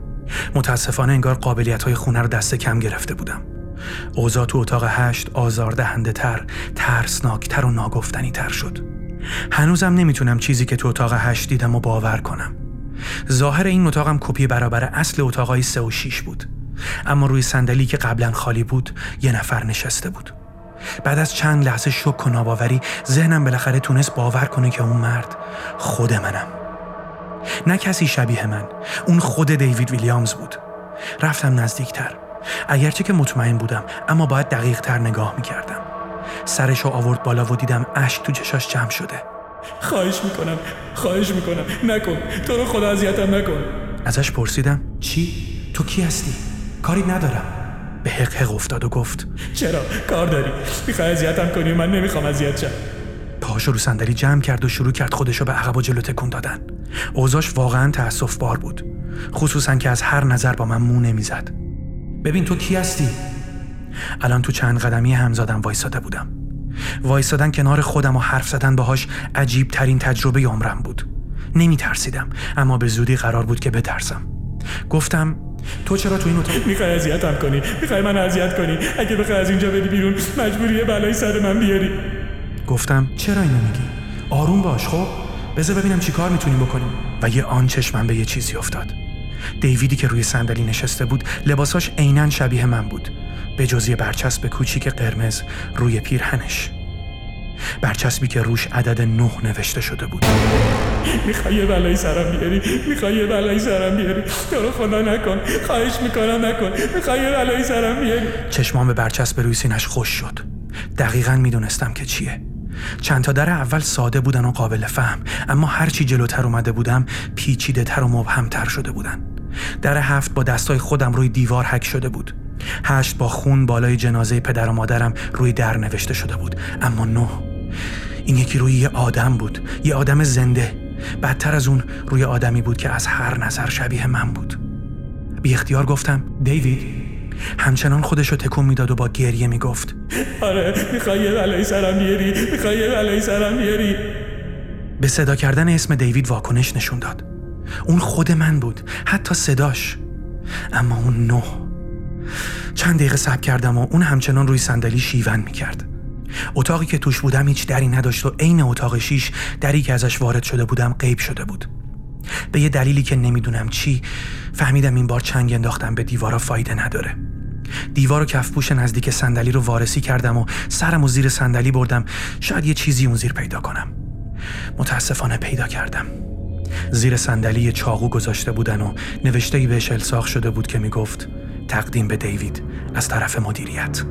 متاسفانه انگار قابلیت های خونه رو دست کم گرفته بودم. اوضاع تو اتاق هشت آزاردهنده تر ترسناکتر و ناگفتنی تر شد. هنوزم نمی‌تونم چیزی که تو اتاق هشت دیدم و باور کنم. ظاهر این اتاقم کپی برابر اصل اتاقای سه و شیش بود. اما روی صندلی که قبلا خالی بود یه نفر نشسته بود. بعد از چند لحظه شک و ناباوری ذهنم بالاخره تونست باور کنه که اون مرد خود منم. نه کسی شبیه من. اون خود دیوید ویلیامز بود. رفتم نزدیکتر. اگرچه که مطمئن بودم اما باید دقیق تر نگاه می‌کردم. سرش رو آورد بالا و دیدم اشک تو چشاش جمع شده. خواهش می‌کنم. خواهش می‌کنم. نکن. تو رو خدا اذیتم نکن. ازش پرسیدم چی؟ تو کی هستی؟ کاری ندارم. به حق افتاد و گفت چرا؟ کار داری. می‌خوای اذیتم کنی من نمی‌خوام اذیت شم. پاهاشو رو صندلی جمع کرد و شروع کرد خودشو به عقب و جلو تکون دادن. اوضاش واقعا تأسف بار بود. خصوصا که از هر نظر با من مو نمی‌زد. ببین تو کی هستی؟ الان تو چند قدمی همزادم وایساده بودم. وایسادن کنار خودم و حرف زدن باهاش عجیب ترین تجربه عمرم بود. نمی ترسیدم اما به زودی قرار بود که بترسم. گفتم تو چرا تو این اتاق می‌خوای اذیتم کنی؟ می‌خوای من اذیت کنی؟ اگه بخوای از اینجا بدی بیرون مجبوری یه بلای سر من بیاری. گفتم چرا اینو میگی؟ آروم باش خب؟ بذار ببینم چی کار می‌تونیم بکنیم. و یه آن چشمم به یه چیزی افتاد. دیویدی که روی صندلی نشسته بود لباساش عینا شبیه من بود. به جز یه برچسب کوچیک قرمز روی پیرهنش. برچسبی که روش عدد نه نوشته شده بود. می‌خوای یه بلایی سرم بیاری؟ می‌خوای یه بلایی سرم بیاری؟ تو رو خدا نکن. خواهش می‌کنم نکن. می‌خوای یه بلایی سرم بیاری؟ چشمان به برچسب روی سینش خوش شد. دقیقا می‌دونستم که چیه. چند تا در اول ساده بودن و قابل فهم اما هرچی جلوتر اومده بودم پیچیده تر و مبهمتر شده بودن. در هفت با دستای خودم روی دیوار حک شده بود. هشت با خون بالای جنازه پدر و مادرم روی در نوشته شده بود. اما نه. این یکی روی یه آدم بود. یه آدم زنده. بدتر از اون روی آدمی بود که از هر نظر شبیه من بود. بی اختیار گفتم دیوید؟ همچنان خودشو تکون می‌داد و با گریه می‌گفت. آره می‌خوای یه بلایی سرم بیاری؟ می‌خوای یه بلایی سرم بیاری؟ به صدا کردن اسم دیوید واکنش نشون داد. اون خود من بود حتی صداش. اما اون نه. چند دقیقه صبر کردم و اون همچنان روی صندلی شیون می‌کرد. اتاقی که توش بودم هیچ دری نداشت و عین اتاق شیش دری که ازش وارد شده بودم غیب شده بود. به یه دلیلی که نمی‌دونم چی فهمیدم این بار چنگ انداختم به دیوارا فایده نداره. دیوار و کفپوش نزدیک صندلی رو وارسی کردم و سرم و زیر صندلی بردم. شاید یه چیزی اون زیر پیدا کنم. متاسفانه پیدا کردم. زیر صندلی چاقو گذاشته بودن و نوشته ای بهش الساق شده بود که می‌گفت تقدیم به دیوید از طرف مدیریت.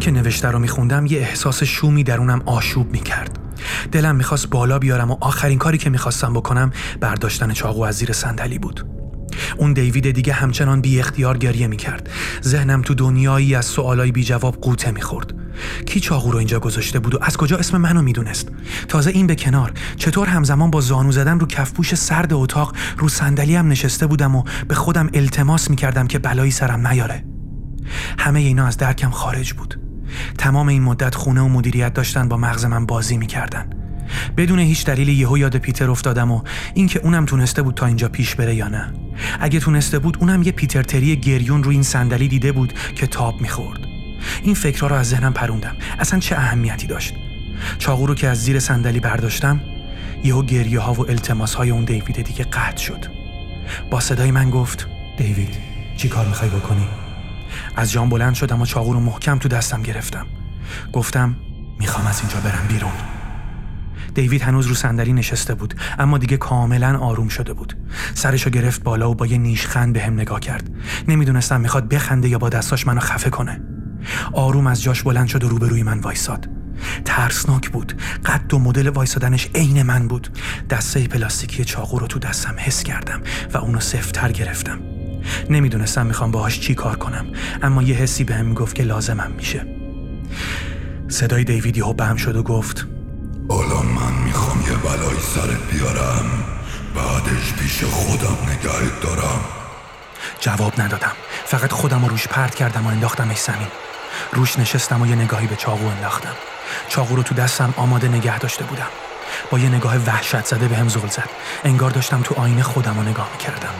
که نوشته رو میخوندم یه احساس شومی درونم آشوب می‌کرد. دلم می‌خواست بالا بیارم و آخرین کاری که می‌خواستم بکنم برداشتن چاقو از زیر صندلی بود. اون دیوید دیگه همچنان بی اختیار گریه می‌کرد. ذهنم تو دنیایی از سوالای بی جواب قوطه می‌خورد. کی چاقو رو اینجا گذاشته بود و از کجا اسم منو می‌دونست؟ تازه این به کنار. چطور همزمان با زانو زدن رو کفپوش سرد اتاق رو صندلی هم نشسته بودم و به خودم التماس می‌کردم که بلایی سرم نیاره. همه اینا از درکم خارج بود. تمام این مدت خونه و مدیریت داشتن با مغز من بازی می‌کردن. بدون هیچ دلیلی یهو یاد پیتر افتادم و اینکه اونم تونسته بود تا اینجا پیش بره یا نه. اگه تونسته بود اونم یه پیتر تری گریون روی این صندلی دیده بود که تاب می‌خورد. این فکرها رو از ذهنم پروندم. اصلا چه اهمیتی داشت؟ چاقو رو که از زیر صندلی برداشتم یهو گریه ها و التماس های اون دیوید دیگه قطع شد. با صدای من گفت دیوید چی کار می‌خوای بکنی؟ از جام بلند شدم و چاقو رو محکم تو دستم گرفتم. گفتم می‌خوام از اینجا برم بیرون. دیوید هنوز رو صندلی نشسته بود اما دیگه کاملا آروم شده بود. سرشو گرفت بالا و با یه نیشخند به هم نگاه کرد. نمی‌دونستم می‌خواد بخنده یا با دستاش منو خفه کنه. آروم از جاش بلند شد و روبروی من وایساد. ترسناک بود. قد و مدل وایسادنش عین من بود. دسته پلاستیکی چاقو رو تو دستم حس کردم و اونو سفتر گرفتم. نمی‌دونستم می‌خوام باهاش چی کار کنم اما یه حسی بهم هم گفت که لازمم میشه. صدای دیوید یهو بهم شد و گفت حالا من می‌خوام یه بلای سرت بیارم بعدش پیش خودم نگهت دارم. جواب ندادم. فقط خودم رو روش پرت کردم و انداختمش زمین. روش نشستم و یه نگاهی به چاقو انداختم. چاقو رو تو دستم آماده نگه داشته بودم. با یه نگاه وحشت زده به هم زل زد. انگار داشتم تو آینه خودم رو نگاه می‌کردم.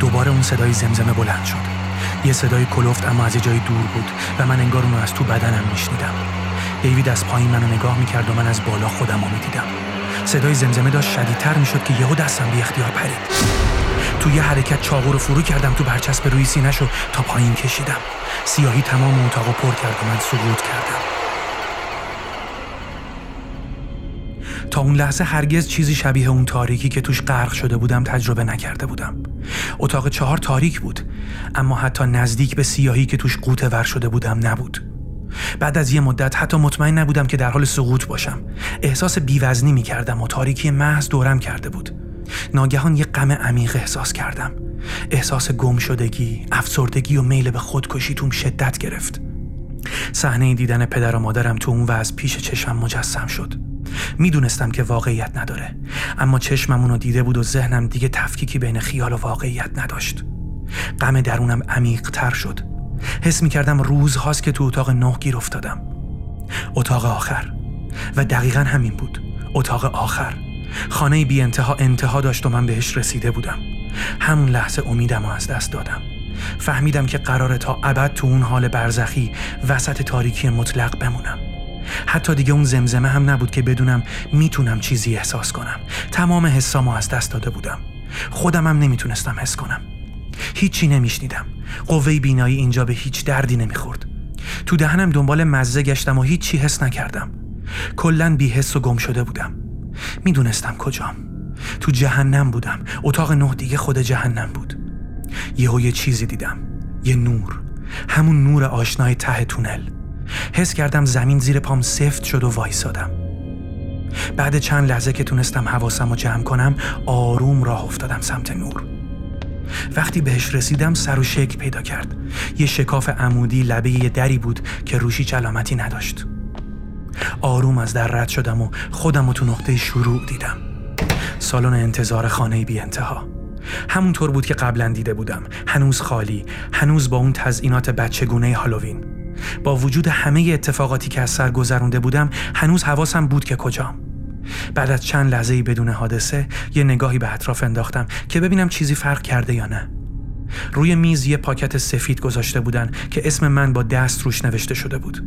دوباره اون صدای زمزمه بلند شد. یه صدای کلفت اما از جای دور بود و من انگار اونو از تو بدنم میشنیدم. دیوید از پایین منو نگاه می‌کرد و من از بالا خودم رو می‌دیدم. صدای زمزمه داشت شدیدتر می‌شد که یهو دستم بی اختیار پرید. تو یه حرکت چاقو رو فرو کردم تو برچسب روی سینهشو تا پایین کشیدم. سیاهی تمام اتاقو پر کرد و من سقوط کردم. اون لحظه هرگز چیزی شبیه اون تاریکی که توش غرق شده بودم تجربه نکرده بودم. اتاق چهار تاریک بود اما حتی نزدیک به سیاهی که توش قوطه ور شده بودم نبود. بعد از یه مدت حتی مطمئن نبودم که در حال سقوط باشم. احساس بیوزنی می کردم و تاریکی محض دورم کرده بود. ناگهان یه غم عمیق احساس کردم. احساس گم شدگی، افسردگی و میل به خودکشی توم شدت گرفت. صحنه دیدن پدر و مادرم تو اون از پیش چشم مجسم شد. می‌دونستم که واقعیت نداره. اما چشمم اونو دیده بود و ذهنم دیگه تفکیکی بین خیال و واقعیت نداشت. غم درونم عمیق تر شد. حس می کردم روز هاست که تو اتاق نه گیر افتادم. اتاق آخر. و دقیقا همین بود. اتاق آخر. خانه بی انتها انتها داشت و من بهش رسیده بودم. همون لحظه امیدم و از دست دادم. فهمیدم که قراره تا ابد تو اون حال برزخی وسط تاریکی مطلق بمونم. حتی دیگه اون زمزمه هم نبود که بدونم می‌تونم چیزی احساس کنم. تمام حسامو از دست داده بودم. خودم هم نمی‌تونستم حس کنم. هیچی نمیشنیدم. قوه بینایی اینجا به هیچ دردی نمی‌خورد. تو دهنم دنبال مزه گشتم و هیچی حس نکردم. کلا بیحس و گم شده بودم. می‌دونستم کجام. تو جهنم بودم. اتاق نه دیگه خود جهنم بود. یهو یه چیزی دیدم. یه نور. همون نور آشنای ته تونل. حس کردم زمین زیر پام سفت شد و وایسادم. بعد چند لحظه که تونستم حواسم رو جمع کنم آروم راه افتادم سمت نور. وقتی بهش رسیدم سر و شکل پیدا کرد. یه شکاف عمودی لبه یه دری بود که روشی علامتی نداشت. آروم از در رد شدم و خودم رو تو نقطه شروع دیدم. سالن انتظار خانه بی انتها. همونطور بود که قبلا دیده بودم. هنوز خالی هنوز با اون تزئینات بچگونه هالووین. با وجود همه اتفاقاتی که از سر گذرونده بودم هنوز حواسم بود که کجام. بعد از چند لحظه بدون حادثه یه نگاهی به اطراف انداختم که ببینم چیزی فرق کرده یا نه. روی میز یه پاکت سفید گذاشته بودن که اسم من با دست روش نوشته شده بود.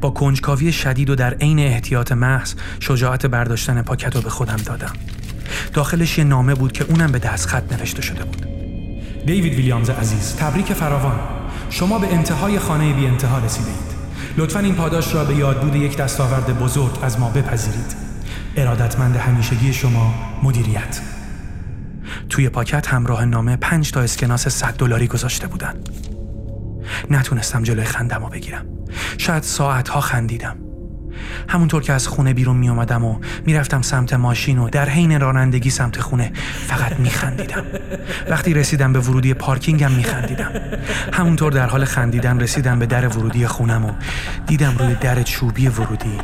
با کنجکاوی شدید و در عین احتیاط محض شجاعت برداشتن پاکت رو به خودم دادم. داخلش یه نامه بود که اونم به دست خط نوشته شده بود. دیوید ویلیامز عزیز تبریک فراوان. شما به انتهای خانه بی انتها رسیدید لطفا این پاداش را به یادبود یک دستاورد بزرگ از ما بپذیرید. ارادتمند همیشگی شما مدیریت. توی پاکت همراه نامه پنج تا اسکناس 100 دلاری گذاشته بودن. نتونستم جلوی خندم بگیرم. شاید ساعتها خندیدم. همونطور که از خونه بیرون می اومدم و می‌رفتم سمت ماشین و در حین رانندگی سمت خونه فقط می خندیدم وقتی رسیدم به ورودی پارکینگم می خندیدم همونطور در حال خندیدن رسیدم به در ورودی خونم و دیدم روی در چوبی ورودی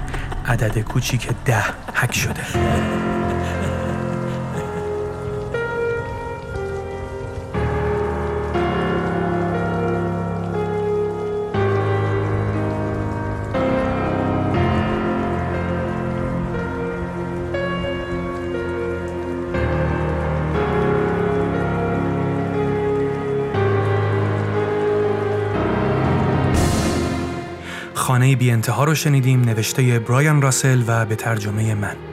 عدد کوچیک ده حک شده. خانه بی انتها رو شنیدیم نوشته برایان راسل و به ترجمه من.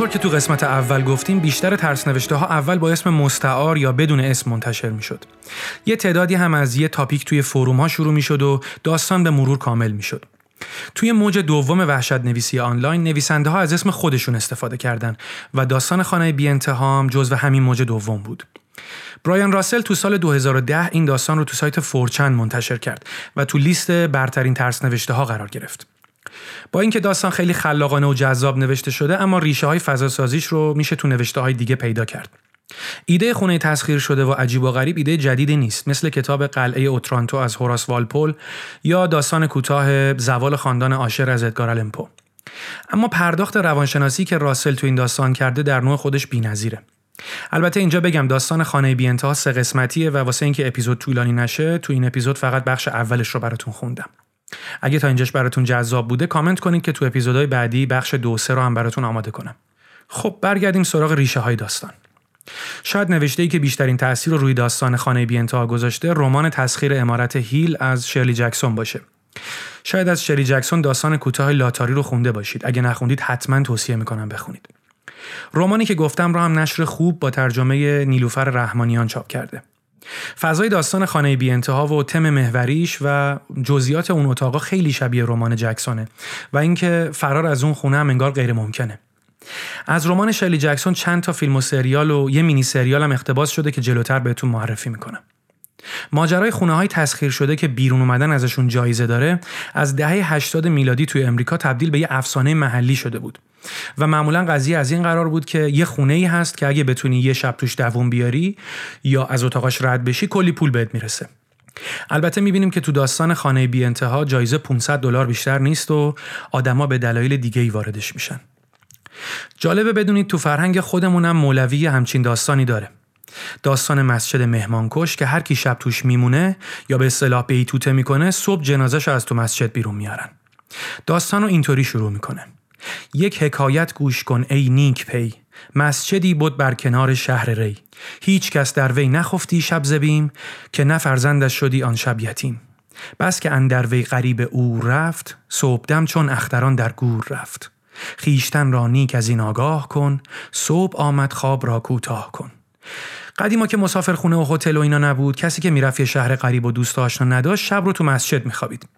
همونطور که تو قسمت اول گفتیم بیشتر ترس نوشته ها اول با اسم مستعار یا بدون اسم منتشر می‌شد. یه تعدادی هم از یه تاپیک توی فروم ها شروع می‌شد و داستان به مرور کامل می‌شد. توی موج دوم وحشت نویسی آنلاین نویسنده ها از اسم خودشون استفاده کردند و داستان خانه بی انتهام جزو همین موج دوم بود. برایان راسل تو سال 2010 این داستان رو تو سایت فورچند منتشر کرد و تو لیست برترین ترس نوشته ها قرار گرفت. با اینکه داستان خیلی خلاقانه و جذاب نوشته شده اما ریشه های فضا سازیش رو میشه تو نوشته های دیگه پیدا کرد. ایده خونه تسخیر شده و عجیب و غریب ایده جدیدی نیست. مثل کتاب قلعه اوترانتو از هوراس والپول یا داستان کوتاه زوال خاندان آشر از ادگار المپو اما پرداخت روانشناسی که راسل تو این داستان کرده در نوع خودش بی‌نظیره. البته اینجا بگم داستان خانه بی انتها سه قسمتیه و واسه اینکه اپیزود طولانی نشه تو این اپیزود فقط بخش اولش رو براتون خوندم. اگه تا اینجاش براتون جذاب بوده کامنت کنید که تو اپیزودهای بعدی بخش دو سه رو هم براتون آماده کنم. خب برگردیم سراغ ریشه های داستان. شاید نوشته ای که بیشترین تاثیر رو روی داستان خانه بی انتها گذاشته رمان تسخیر امارت هیل از شرلی جکسون باشه. شاید از شری جکسون داستان کوتاه لاتاری رو خونده باشید. اگه نخوندید حتما توصیه می‌کنم بخونید. رمانی که گفتم را هم نشر خوب با ترجمه نیلوفر رحمانیان چاپ کرده. فضای داستان خانه بی انتها و تم محوریش و جزئیات اون اتاقا خیلی شبیه رمان جکسونه و اینکه فرار از اون خونه هم انگار غیر ممکنه. از رمان شلی جکسون چند تا فیلم و سریال و یه مینی سریال هم اقتباس شده که جلوتر بهتون معرفی می‌کنم. ماجرای خونه های تسخیر شده که بیرون اومدن ازشون جایزه داره از دهه 80 میلادی توی امریکا تبدیل به یه افسانه محلی شده بود. و معمولا قضیه از این قرار بود که یه خونه ای هست که اگه بتونی یه شب توش دووم بیاری یا از اتاقاش رد بشی کلی پول بهت می‌رسه. البته می‌بینیم که تو داستان خانه بی انتها جایزه 500 دلار بیشتر نیست و آدما به دلایل دیگه ای واردش میشن. جالبه بدونید تو فرهنگ خودمونم مولوی همچین داستانی داره. داستان مسجد مهمانکش که هر کی شب توش میمونه یا به اصطلاح بیتوته می‌کنه صبح جنازش از تو مسجد بیرون میارن. داستان رو اینطوری شروع می‌کنه. یک حکایت گوش کن ای نیک پی. مسجدی بود بر کنار شهر ری. هیچ کس در وی نخفتی شب زبیم که نه فرزندش شدی آن شب یتیم. بس که اندر وی غریب او رفت صبحدم چون اختران در گور رفت. خیشتن را نیک از این آگاه کن صبح آمد خواب را کوتاه کن. قدیما که مسافر خونه و هتل و اینا نبود کسی که می‌رفت یه شهر غریب و دوست آشنا نداشت شب رو تو مسجد میخوابید.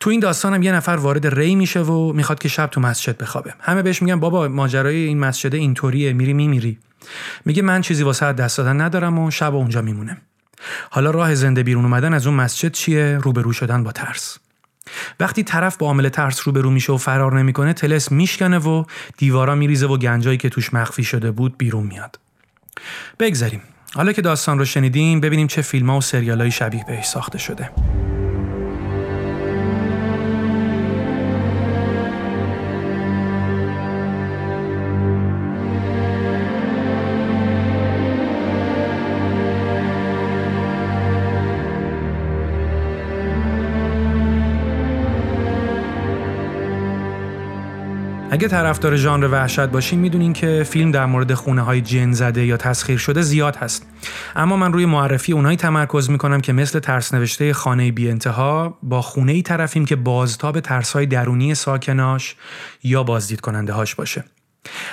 تو این داستانم یه نفر وارد ری میشه و می‌خواد که شب تو مسجد بخوابه. همه بهش میگن بابا ماجرای این مسجد اینطوریه میری میمیری. میگه من چیزی واسه دست دادن ندارم و شب اونجا میمونه. حالا راه زنده بیرون اومدن از اون مسجد چیه؟ روبرو شدن با ترس. وقتی طرف با عامل ترس روبرو میشه و فرار نمی‌کنه تلس میشکنه و دیوارا میریزه و گنجایی که توش مخفی شده بود بیرون میاد. بگذریم. حالا که داستان رو شنیدیم ببینیم چه فیلم ها و سریال های شبیه بهش ساخته شده. اگه طرفدار ژانر وحشت باشین می‌دونین که فیلم در مورد خونه های جن زده یا تسخیر شده زیاد هست. اما من روی معرفی اونایی تمرکز می‌کنم که مثل ترس نوشته خانه بی انتها با خونه ای طرفیم که بازتاب ترس های درونی ساکناش یا بازدید کننده هاش باشه.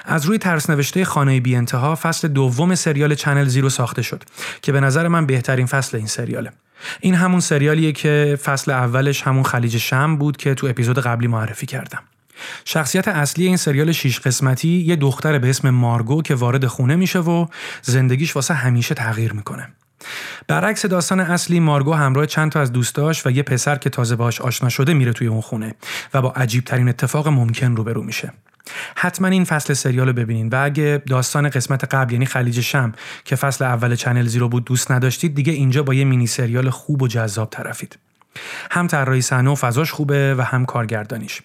از روی ترس نوشته خانه بی انتها فصل دوم سریال چنل زیرو ساخته شد که به نظر من بهترین فصل این سریاله. این همون سریالیه که فصل اولش همون خلیج شم بود که تو اپیزود قبلی معرفی کردم. شخصیت اصلی این سریال شیش قسمتی یه دختر به اسم مارگو که وارد خونه میشه و زندگیش واسه همیشه تغییر می‌کنه. برعکس داستان اصلی مارگو همراه چند تا از دوستاش و یه پسر که تازه باش آشنا شده میره توی اون خونه و با عجیب ترین اتفاق ممکن روبرو میشه. حتما این فصل سریال رو ببینین و اگه داستان قسمت قبل یعنی خلیج شم که فصل اول چنل زیرو بود دوست نداشتید دیگه اینجا با یه مینی سریال خوب و جذاب طرفید. هم طراحی صحنه و فضاش خوبه و هم کارگردانیش.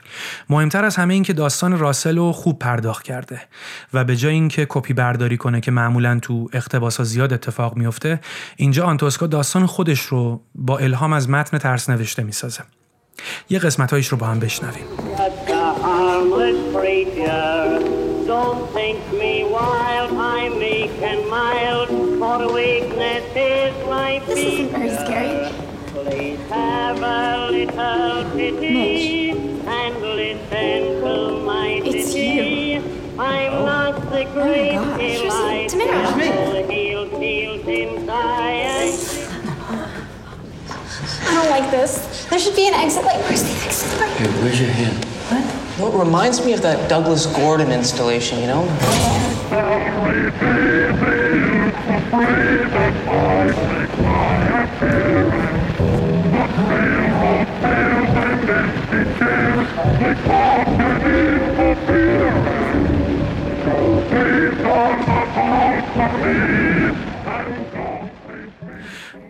مهمتر از همه این که داستان راسل رو خوب پرداخت کرده و به جای اینکه کپی برداری کنه که معمولا تو اقتباسا زیاد اتفاق میفته اینجا آنتوسکا داستان خودش رو با الهام از متن ترس نوشته می‌سازه. یه قسمتهایش رو با هم بشنویم. Please a little pity and listen to my It's city. you. I'm oh. not the oh great God. delight. Tamara. Tamara. Heels, heels inside. I don't like this. There should be an exit light. Where's the exit light? Hey, where's your hand? What? Well, it reminds me of that Douglas Gordon installation, you know?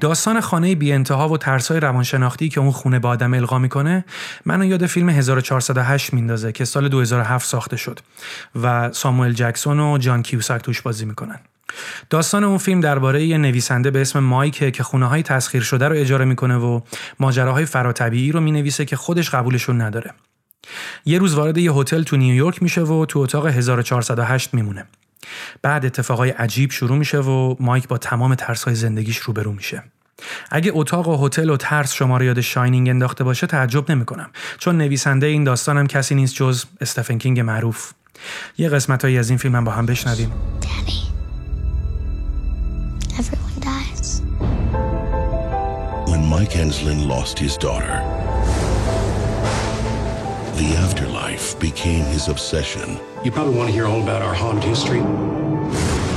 داستان خانه بی انتها و ترسای روانشناختی که اون خونه به آدم القا می‌کنه منو یاد فیلم 1408 میندازه که سال 2007 ساخته شد و ساموئل جکسون و جان کیوساک توش بازی می‌کنن. داستان اون فیلم درباره یه نویسنده به اسم مایک که خونه های تسخیر شده رو اجاره می‌کنه و ماجراهای فراتبیعی رو می‌نویسه که خودش قبولشون نداره. یه روز وارد یه هتل تو نیویورک میشه و تو اتاق 1408 میمونه. بعد اتفاقای عجیب شروع میشه و مایک با تمام ترسهای زندگیش روبرو میشه. اگه اتاق و هتل و ترس شما رو یاد شاینینگ انداخته باشه تعجب نمی‌کنم. چون نویسنده این داستانم کسی نیست جز استفن کینگ معروف. یه قسمتهایی از این فیلم هم با هم بشنویم. Daddy. Everyone dies. When Mike Enslin lost his daughter, the afterlife became his obsession. You probably want to hear all about our haunted history.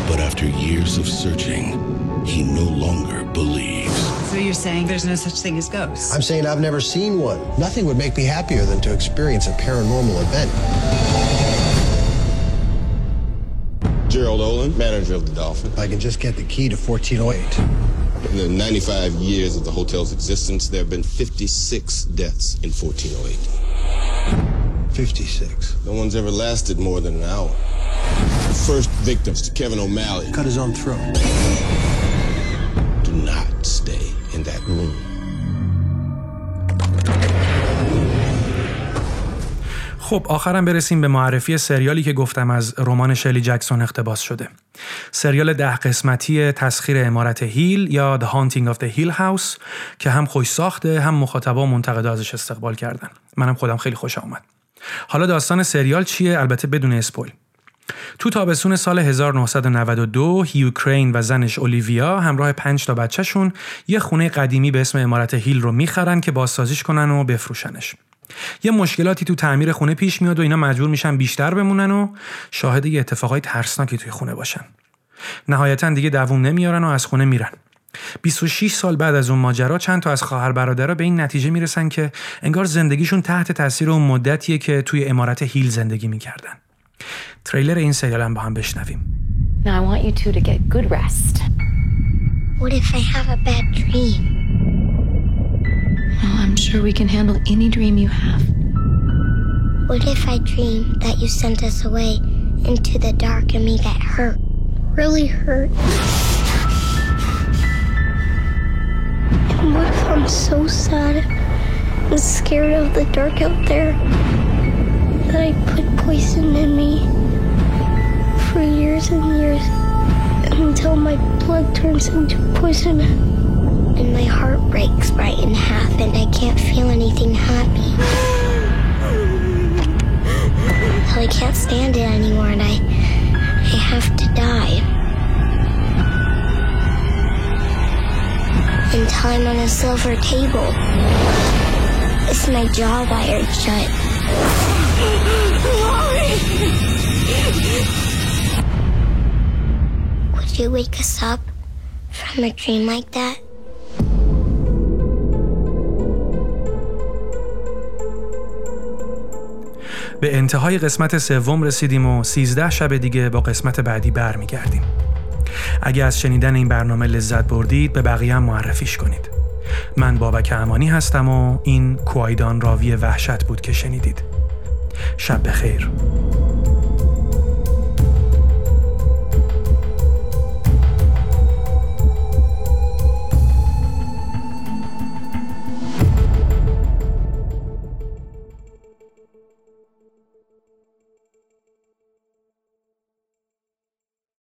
But after years of searching, he no longer believes. So you're saying there's no such thing as ghosts? I'm saying I've never seen one. Nothing would make me happier than to experience a paranormal event. Gerald Olin, manager of the Dolphin. If I can just get the key to 1408. In the 95 years of the hotel's existence, there have been 56 deaths in 1408. 56. No one's ever lasted more than an hour. The first victims to Kevin O'Malley. Cut his own throat. Do not stay in that room. خب آخرم برسیم به معرفی سریالی که گفتم از رمان شلی جکسون اقتباس شده. سریال ده قسمتی تسخیر امارت هیل یا The Haunting of the Hill House که هم خوش ساخته هم مخاطبا و منتقدا ازش استقبال کردن. منم خودم خیلی خوش آمد. حالا داستان سریال چیه؟ البته بدون اسپویل. تو تابستون سال 1992 هیو کرین و زنش اولیویا همراه پنج تا بچهشون یه خونه قدیمی به اسم امارت هیل رو می‌خرن که بازسازیش کنن و بفروشنش. یه مشکلاتی تو تعمیر خونه پیش میاد و اینا مجبور میشن بیشتر بمونن و شاهد یه اتفاقای ترسناکی توی خونه باشن. نهایتا دیگه دووم نمیارن و از خونه میرن. 26 سال بعد از اون ماجرا چند تا از خواهر برادرها به این نتیجه می‌رسن که انگار زندگیشون تحت تاثیر اون مدتیه که توی امارت هیل زندگی می‌کردن. تریلر این سریال هم با هم بشنویم. Now I want you two to get good rest. What if I have a bad dream? Sure we can handle any dream you have. What if I dream that you sent us away into the dark and we get hurt? Really hurt? And what if I'm so sad and scared of the dark out there that I put poison in me for years and years until my blood turns into poison and my heart breaks right in half and I can't feel anything happy. Till I can't stand it anymore and I I have to die. And time on a silver table. It's my jaw wired shut. Would you wake us up from a dream like that? به انتهای قسمت سوم رسیدیم و 13 شب دیگه با قسمت بعدی برمیگردیم. اگه از شنیدن این برنامه لذت بردید به بقیه هم معرفیش کنید. من بابک امانی هستم و این کوایدان راوی وحشت بود که شنیدید. شب بخیر.